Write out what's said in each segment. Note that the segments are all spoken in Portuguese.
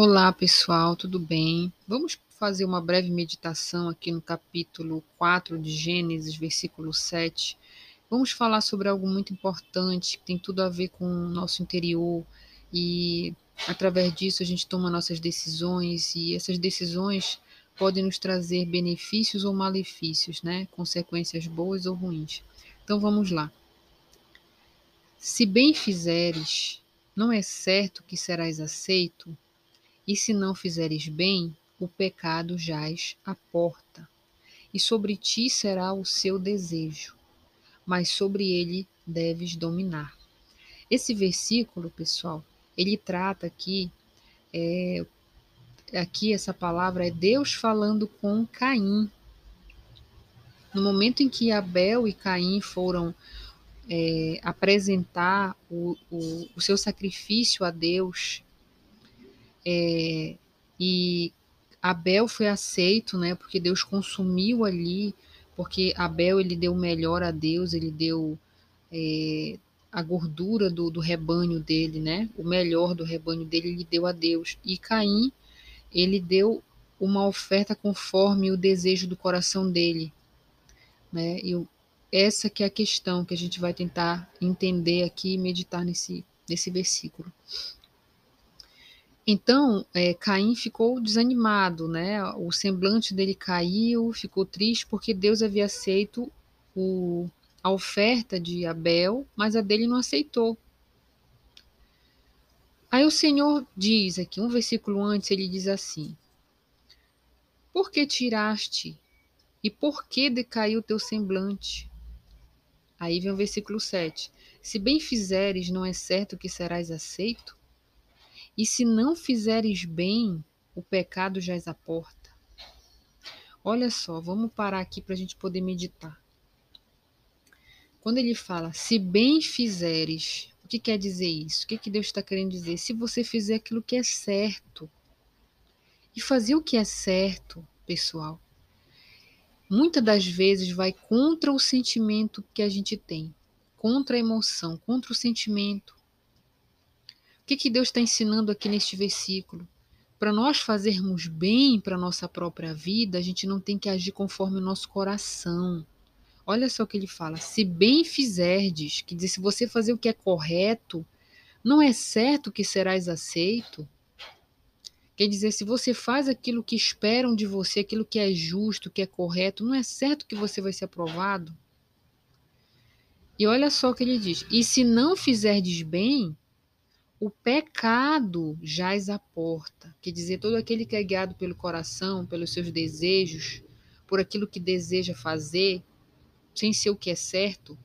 Olá, pessoal, tudo bem? Vamos fazer uma breve meditação aqui no capítulo 4 de Gênesis, versículo 7. Vamos falar sobre algo muito importante que tem tudo a ver com o nosso interior e através disso a gente toma nossas decisões e essas decisões podem nos trazer benefícios ou malefícios, né? Consequências boas ou ruins. Então vamos lá. Se bem fizeres, não é certo que serás aceito? E se não fizeres bem, o pecado jaz à porta, e sobre ti será o seu desejo, mas sobre ele deves dominar. Esse versículo, pessoal, ele trata aqui, é, aqui essa palavra é Deus falando com Caim. No momento em que Abel e Caim foram é, apresentar o, o, o seu sacrifício a Deus é, e Abel foi aceito, né? Porque Deus consumiu ali, porque Abel ele deu o melhor a Deus, ele deu é, a gordura do, do rebanho dele, né? O melhor do rebanho dele ele deu a Deus. E Caim ele deu uma oferta conforme o desejo do coração dele, né? E essa que é a questão que a gente vai tentar entender aqui e meditar nesse, nesse versículo. Então, é, Caim ficou desanimado, né? O semblante dele caiu, ficou triste porque Deus havia aceito o, a oferta de Abel, mas a dele não aceitou. Aí o Senhor diz aqui, um versículo antes, ele diz assim: Por que tiraste? E por que decaiu teu semblante? Aí vem o versículo 7. Se bem fizeres, não é certo que serás aceito? E se não fizeres bem, o pecado já à porta. Olha só, vamos parar aqui para a gente poder meditar. Quando ele fala, se bem fizeres, o que quer dizer isso? O que, que Deus está querendo dizer? Se você fizer aquilo que é certo. E fazer o que é certo, pessoal, muitas das vezes vai contra o sentimento que a gente tem, contra a emoção, contra o sentimento que, que Deus está ensinando aqui neste versículo? Para nós fazermos bem para a nossa própria vida, a gente não tem que agir conforme o nosso coração. Olha só o que ele fala: se bem fizerdes, que diz, se você fazer o que é correto, não é certo que serás aceito. Quer dizer, se você faz aquilo que esperam de você, aquilo que é justo, que é correto, não é certo que você vai ser aprovado. E olha só o que ele diz: e se não fizerdes bem, o pecado jaz à porta, quer dizer, todo aquele que é guiado pelo coração, pelos seus desejos, por aquilo que deseja fazer, sem ser o que é certo,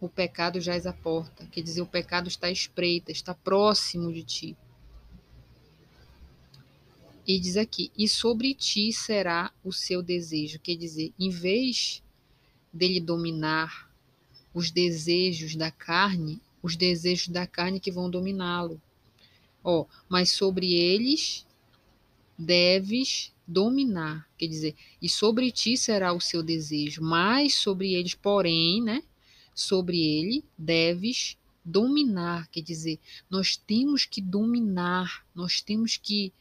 o pecado jaz à porta, quer dizer, o pecado está espreita, está próximo de ti. E diz aqui: e sobre ti será o seu desejo, quer dizer, em vez dele dominar os desejos da carne, os desejos da carne que vão dominá-lo. Ó, mas sobre eles deves dominar, quer dizer, e sobre ti será o seu desejo, mas sobre eles, porém, né? Sobre ele deves dominar, quer dizer, nós temos que dominar, nós temos que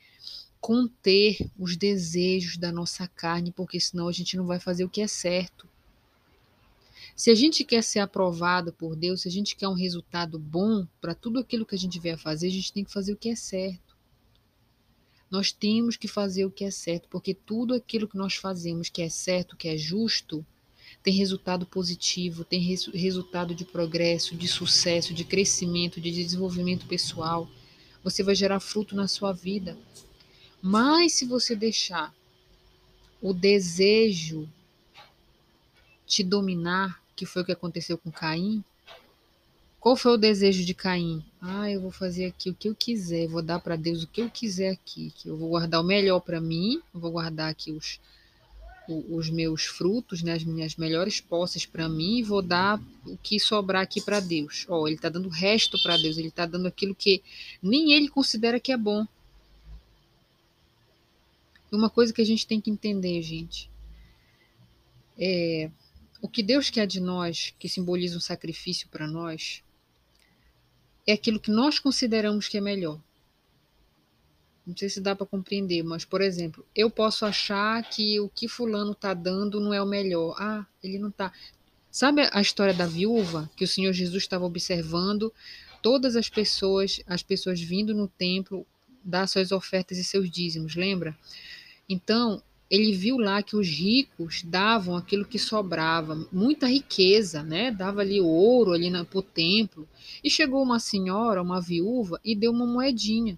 conter os desejos da nossa carne, porque senão a gente não vai fazer o que é certo. Se a gente quer ser aprovado por Deus, se a gente quer um resultado bom para tudo aquilo que a gente vier fazer, a gente tem que fazer o que é certo. Nós temos que fazer o que é certo, porque tudo aquilo que nós fazemos que é certo, que é justo, tem resultado positivo, tem res resultado de progresso, de sucesso, de crescimento, de desenvolvimento pessoal. Você vai gerar fruto na sua vida. Mas se você deixar o desejo te dominar, que foi o que aconteceu com Caim. Qual foi o desejo de Caim? Ah, eu vou fazer aqui o que eu quiser, vou dar para Deus o que eu quiser aqui, que eu vou guardar o melhor para mim, vou guardar aqui os, os meus frutos, né, as minhas melhores posses para mim e vou dar o que sobrar aqui para Deus. Ó, oh, ele está dando o resto para Deus, ele está dando aquilo que nem ele considera que é bom. Uma coisa que a gente tem que entender, gente, é o que Deus quer de nós, que simboliza um sacrifício para nós, é aquilo que nós consideramos que é melhor. Não sei se dá para compreender, mas, por exemplo, eu posso achar que o que fulano está dando não é o melhor. Ah, ele não está. Sabe a história da viúva que o Senhor Jesus estava observando todas as pessoas, as pessoas vindo no templo dar suas ofertas e seus dízimos, lembra? Então, ele viu lá que os ricos davam aquilo que sobrava, muita riqueza, né? Dava ali ouro ali para o templo. E chegou uma senhora, uma viúva, e deu uma moedinha.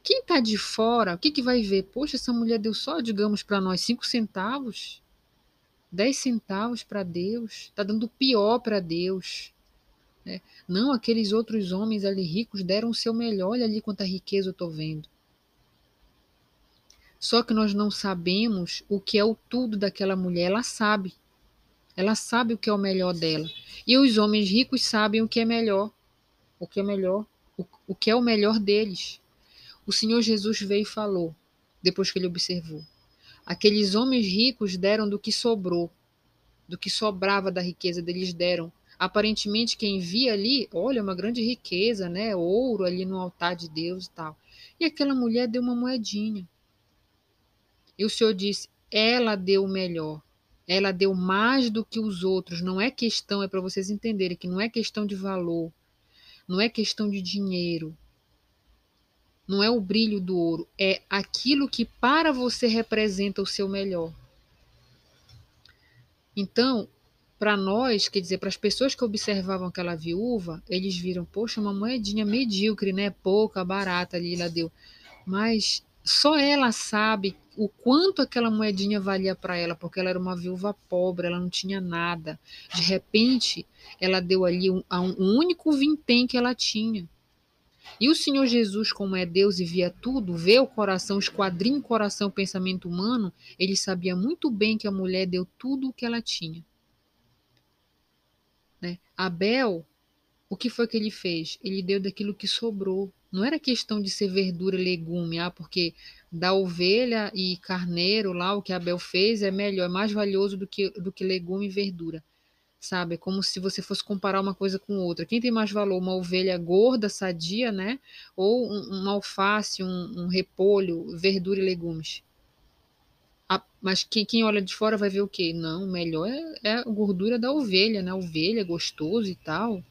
Quem está de fora, o que, que vai ver? Poxa, essa mulher deu só, digamos, para nós cinco centavos, dez centavos para Deus, está dando pior para Deus. Né? Não, aqueles outros homens ali ricos deram o seu melhor, olha ali quanta riqueza eu estou vendo. Só que nós não sabemos o que é o tudo daquela mulher, ela sabe. Ela sabe o que é o melhor dela. E os homens ricos sabem o que é melhor. O que é melhor. O, o que é o melhor deles. O Senhor Jesus veio e falou, depois que ele observou. Aqueles homens ricos deram do que sobrou, do que sobrava da riqueza deles deram. Aparentemente, quem via ali, olha, uma grande riqueza, né? Ouro ali no altar de Deus e tal. E aquela mulher deu uma moedinha. E o Senhor disse: ela deu o melhor. Ela deu mais do que os outros. Não é questão, é para vocês entenderem que não é questão de valor, não é questão de dinheiro, não é o brilho do ouro, é aquilo que para você representa o seu melhor. Então, para nós, quer dizer, para as pessoas que observavam aquela viúva, eles viram, poxa, uma moedinha medíocre, né? Pouca, barata ali ela deu. Mas só ela sabe o quanto aquela moedinha valia para ela, porque ela era uma viúva pobre, ela não tinha nada. De repente, ela deu ali um, um único vintém que ela tinha. E o Senhor Jesus, como é Deus e via tudo, vê o coração, esquadrinha o coração, o pensamento humano, ele sabia muito bem que a mulher deu tudo o que ela tinha. Né? Abel, o que foi que ele fez? Ele deu daquilo que sobrou. Não era questão de ser verdura e legume, ah, porque da ovelha e carneiro lá, o que Abel fez é melhor, é mais valioso do que, do que legume e verdura sabe? É como se você fosse comparar uma coisa com outra. Quem tem mais valor, uma ovelha gorda, sadia, né? Ou um, um alface, um, um, repolho, verdura e legumes? A, mas quem, quem, olha de fora vai ver o quê? Não, melhor é, é a gordura da ovelha, né? Ovelha gostoso e tal.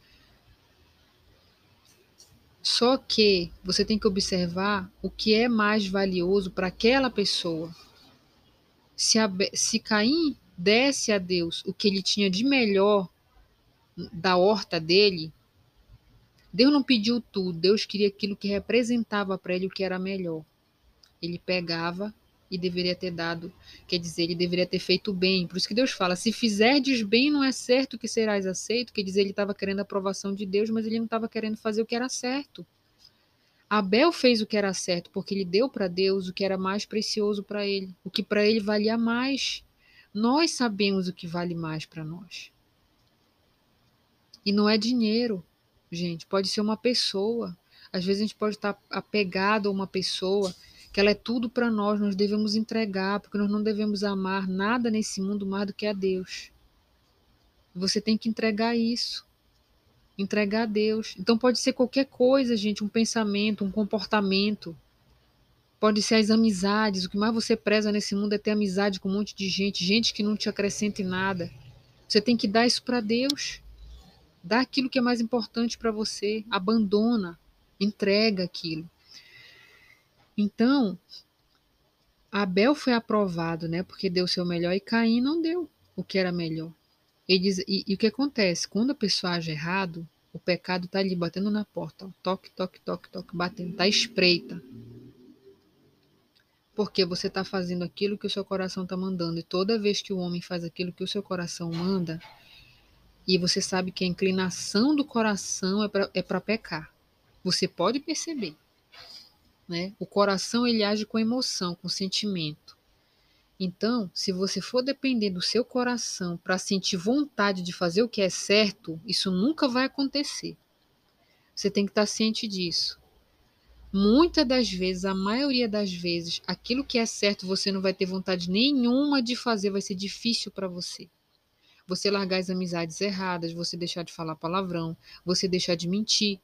Só que você tem que observar o que é mais valioso para aquela pessoa. Se, a, se Caim desse a Deus o que ele tinha de melhor da horta dele, Deus não pediu tudo, Deus queria aquilo que representava para ele o que era melhor. Ele pegava e deveria ter dado, quer dizer, ele deveria ter feito bem. Por isso que Deus fala: se fizerdes bem, não é certo que serás aceito. Quer dizer, ele estava querendo a aprovação de Deus, mas ele não estava querendo fazer o que era certo. Abel fez o que era certo porque ele deu para Deus o que era mais precioso para ele, o que para ele valia mais. Nós sabemos o que vale mais para nós. E não é dinheiro, gente, pode ser uma pessoa. Às vezes a gente pode estar apegado a uma pessoa que ela é tudo para nós, nós devemos entregar, porque nós não devemos amar nada nesse mundo mais do que a Deus. Você tem que entregar isso. Entregar a Deus. Então pode ser qualquer coisa, gente, um pensamento, um comportamento. Pode ser as amizades. O que mais você preza nesse mundo é ter amizade com um monte de gente, gente que não te acrescenta em nada. Você tem que dar isso para Deus. Dá aquilo que é mais importante para você. Abandona. Entrega aquilo. Então, Abel foi aprovado, né? Porque deu o seu melhor e Caim não deu o que era melhor. Diz, e, e, o que acontece? Quando a pessoa age errado, o pecado está ali batendo na porta. Ó, toque, toque, toque, toque, batendo. Está espreita. Porque você está fazendo aquilo que o seu coração está mandando. E toda vez que o homem faz aquilo que o seu coração manda, e você sabe que a inclinação do coração é para é pecar. Você pode perceber. Né? O coração ele age com emoção, com sentimento. Então, se você for depender do seu coração para sentir vontade de fazer o que é certo, isso nunca vai acontecer. Você tem que estar tá ciente disso. Muitas das vezes, a maioria das vezes, aquilo que é certo você não vai ter vontade nenhuma de fazer, vai ser difícil para você. Você largar as amizades erradas, você deixar de falar palavrão, você deixar de mentir.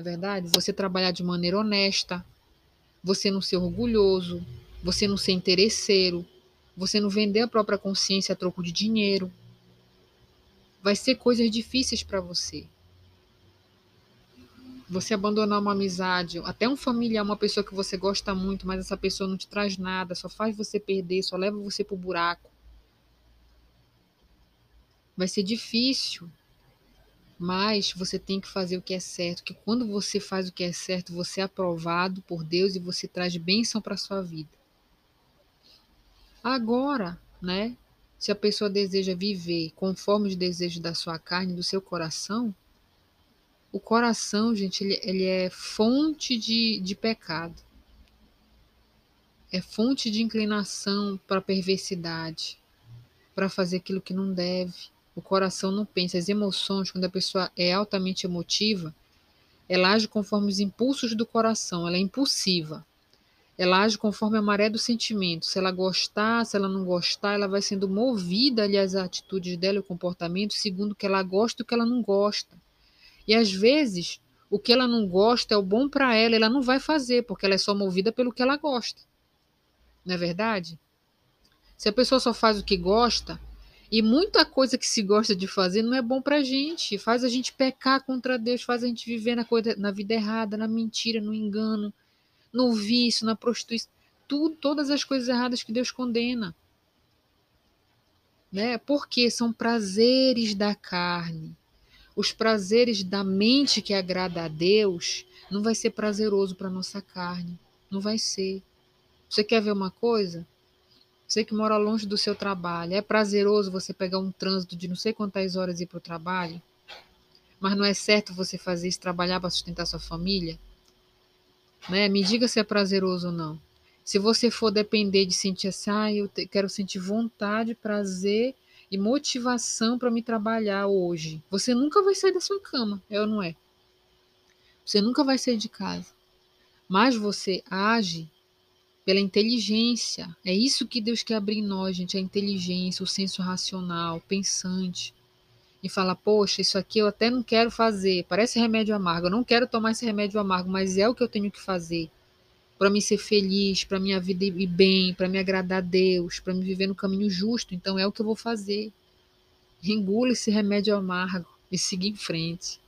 É verdade? Você trabalhar de maneira honesta. você não ser orgulhoso, você não ser interesseiro, você não vender a própria consciência a troco de dinheiro. Vai ser coisas difíceis para você. Você abandonar uma amizade, até um familiar, uma pessoa que você gosta muito, mas essa pessoa não te traz nada, só faz você perder, só leva você pro buraco. Vai ser difícil. Mas você tem que fazer o que é certo, que quando você faz o que é certo, você é aprovado por Deus e você traz bênção para sua vida. Agora, né? Se a pessoa deseja viver conforme os desejos da sua carne, do seu coração, o coração, gente, ele, ele é fonte de, de pecado. É fonte de inclinação para perversidade, para fazer aquilo que não deve. O coração não pensa. As emoções, quando a pessoa é altamente emotiva, ela age conforme os impulsos do coração, ela é impulsiva. Ela age conforme a maré do sentimento. Se ela gostar, se ela não gostar, ela vai sendo movida ali às atitudes dela e o comportamento segundo o que ela gosta e o que ela não gosta. E às vezes, o que ela não gosta é o bom para ela, ela não vai fazer, porque ela é só movida pelo que ela gosta. Não é verdade? Se a pessoa só faz o que gosta, e muita coisa que se gosta de fazer não é bom pra gente. Faz a gente pecar contra Deus, faz a gente viver na, coisa, na vida errada, na mentira, no engano, no vício, na prostituição. Tudo, todas as coisas erradas que Deus condena. Né? Porque são prazeres da carne. Os prazeres da mente que agrada a Deus não vai ser prazeroso para nossa carne. Não vai ser. Você quer ver uma coisa? Você que mora longe do seu trabalho, é prazeroso você pegar um trânsito de não sei quantas horas e ir para o trabalho? Mas não é certo você fazer isso, trabalhar para sustentar sua família? Né? Me diga se é prazeroso ou não. Se você for depender de sentir assim, ah, eu te, quero sentir vontade, prazer e motivação para me trabalhar hoje, você nunca vai sair da sua cama, é ou não é? Você nunca vai sair de casa. Mas você age pela inteligência. É isso que Deus quer abrir em nós, gente, a inteligência, o senso racional, pensante. E fala, poxa, isso aqui eu até não quero fazer, parece remédio amargo, eu não quero tomar esse remédio amargo, mas é o que eu tenho que fazer para me ser feliz, para minha vida ir bem, para me agradar a Deus, para me viver no caminho justo. Então é o que eu vou fazer. Engula esse remédio amargo e seguir em frente.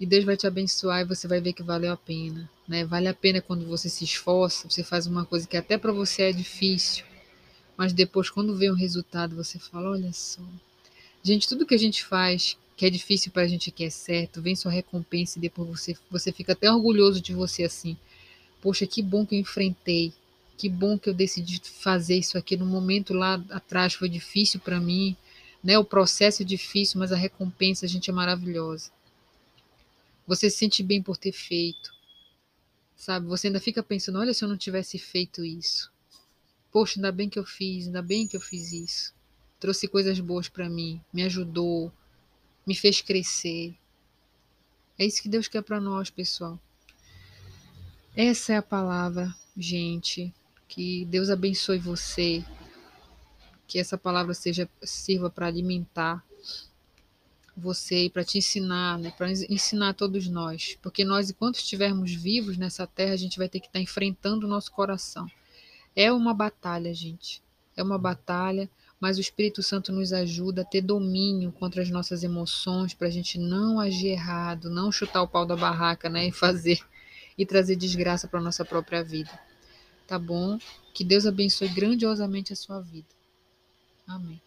E Deus vai te abençoar e você vai ver que valeu a pena. Né? Vale a pena quando você se esforça, você faz uma coisa que até para você é difícil, mas depois, quando vem o resultado, você fala: olha só. Gente, tudo que a gente faz que é difícil para a gente que é certo, vem sua recompensa e depois você, você fica até orgulhoso de você assim. Poxa, que bom que eu enfrentei. Que bom que eu decidi fazer isso aqui no momento lá atrás foi difícil para mim, né? O processo é difícil, mas a recompensa, a gente é maravilhosa. Você se sente bem por ter feito. Sabe? Você ainda fica pensando: olha, se eu não tivesse feito isso. Poxa, ainda bem que eu fiz, ainda bem que eu fiz isso. Trouxe coisas boas para mim, me ajudou, me fez crescer. É isso que Deus quer para nós, pessoal. Essa é a palavra, gente. Que Deus abençoe você. Que essa palavra seja sirva para alimentar você e para te ensinar, né, para ensinar a todos nós, porque nós, enquanto estivermos vivos nessa terra, a gente vai ter que estar tá enfrentando o nosso coração. É uma batalha, gente. É uma batalha, mas o Espírito Santo nos ajuda a ter domínio contra as nossas emoções, para a gente não agir errado, não chutar o pau da barraca, né, e fazer e trazer desgraça para nossa própria vida. Tá bom? Que Deus abençoe grandiosamente a sua vida. Amém.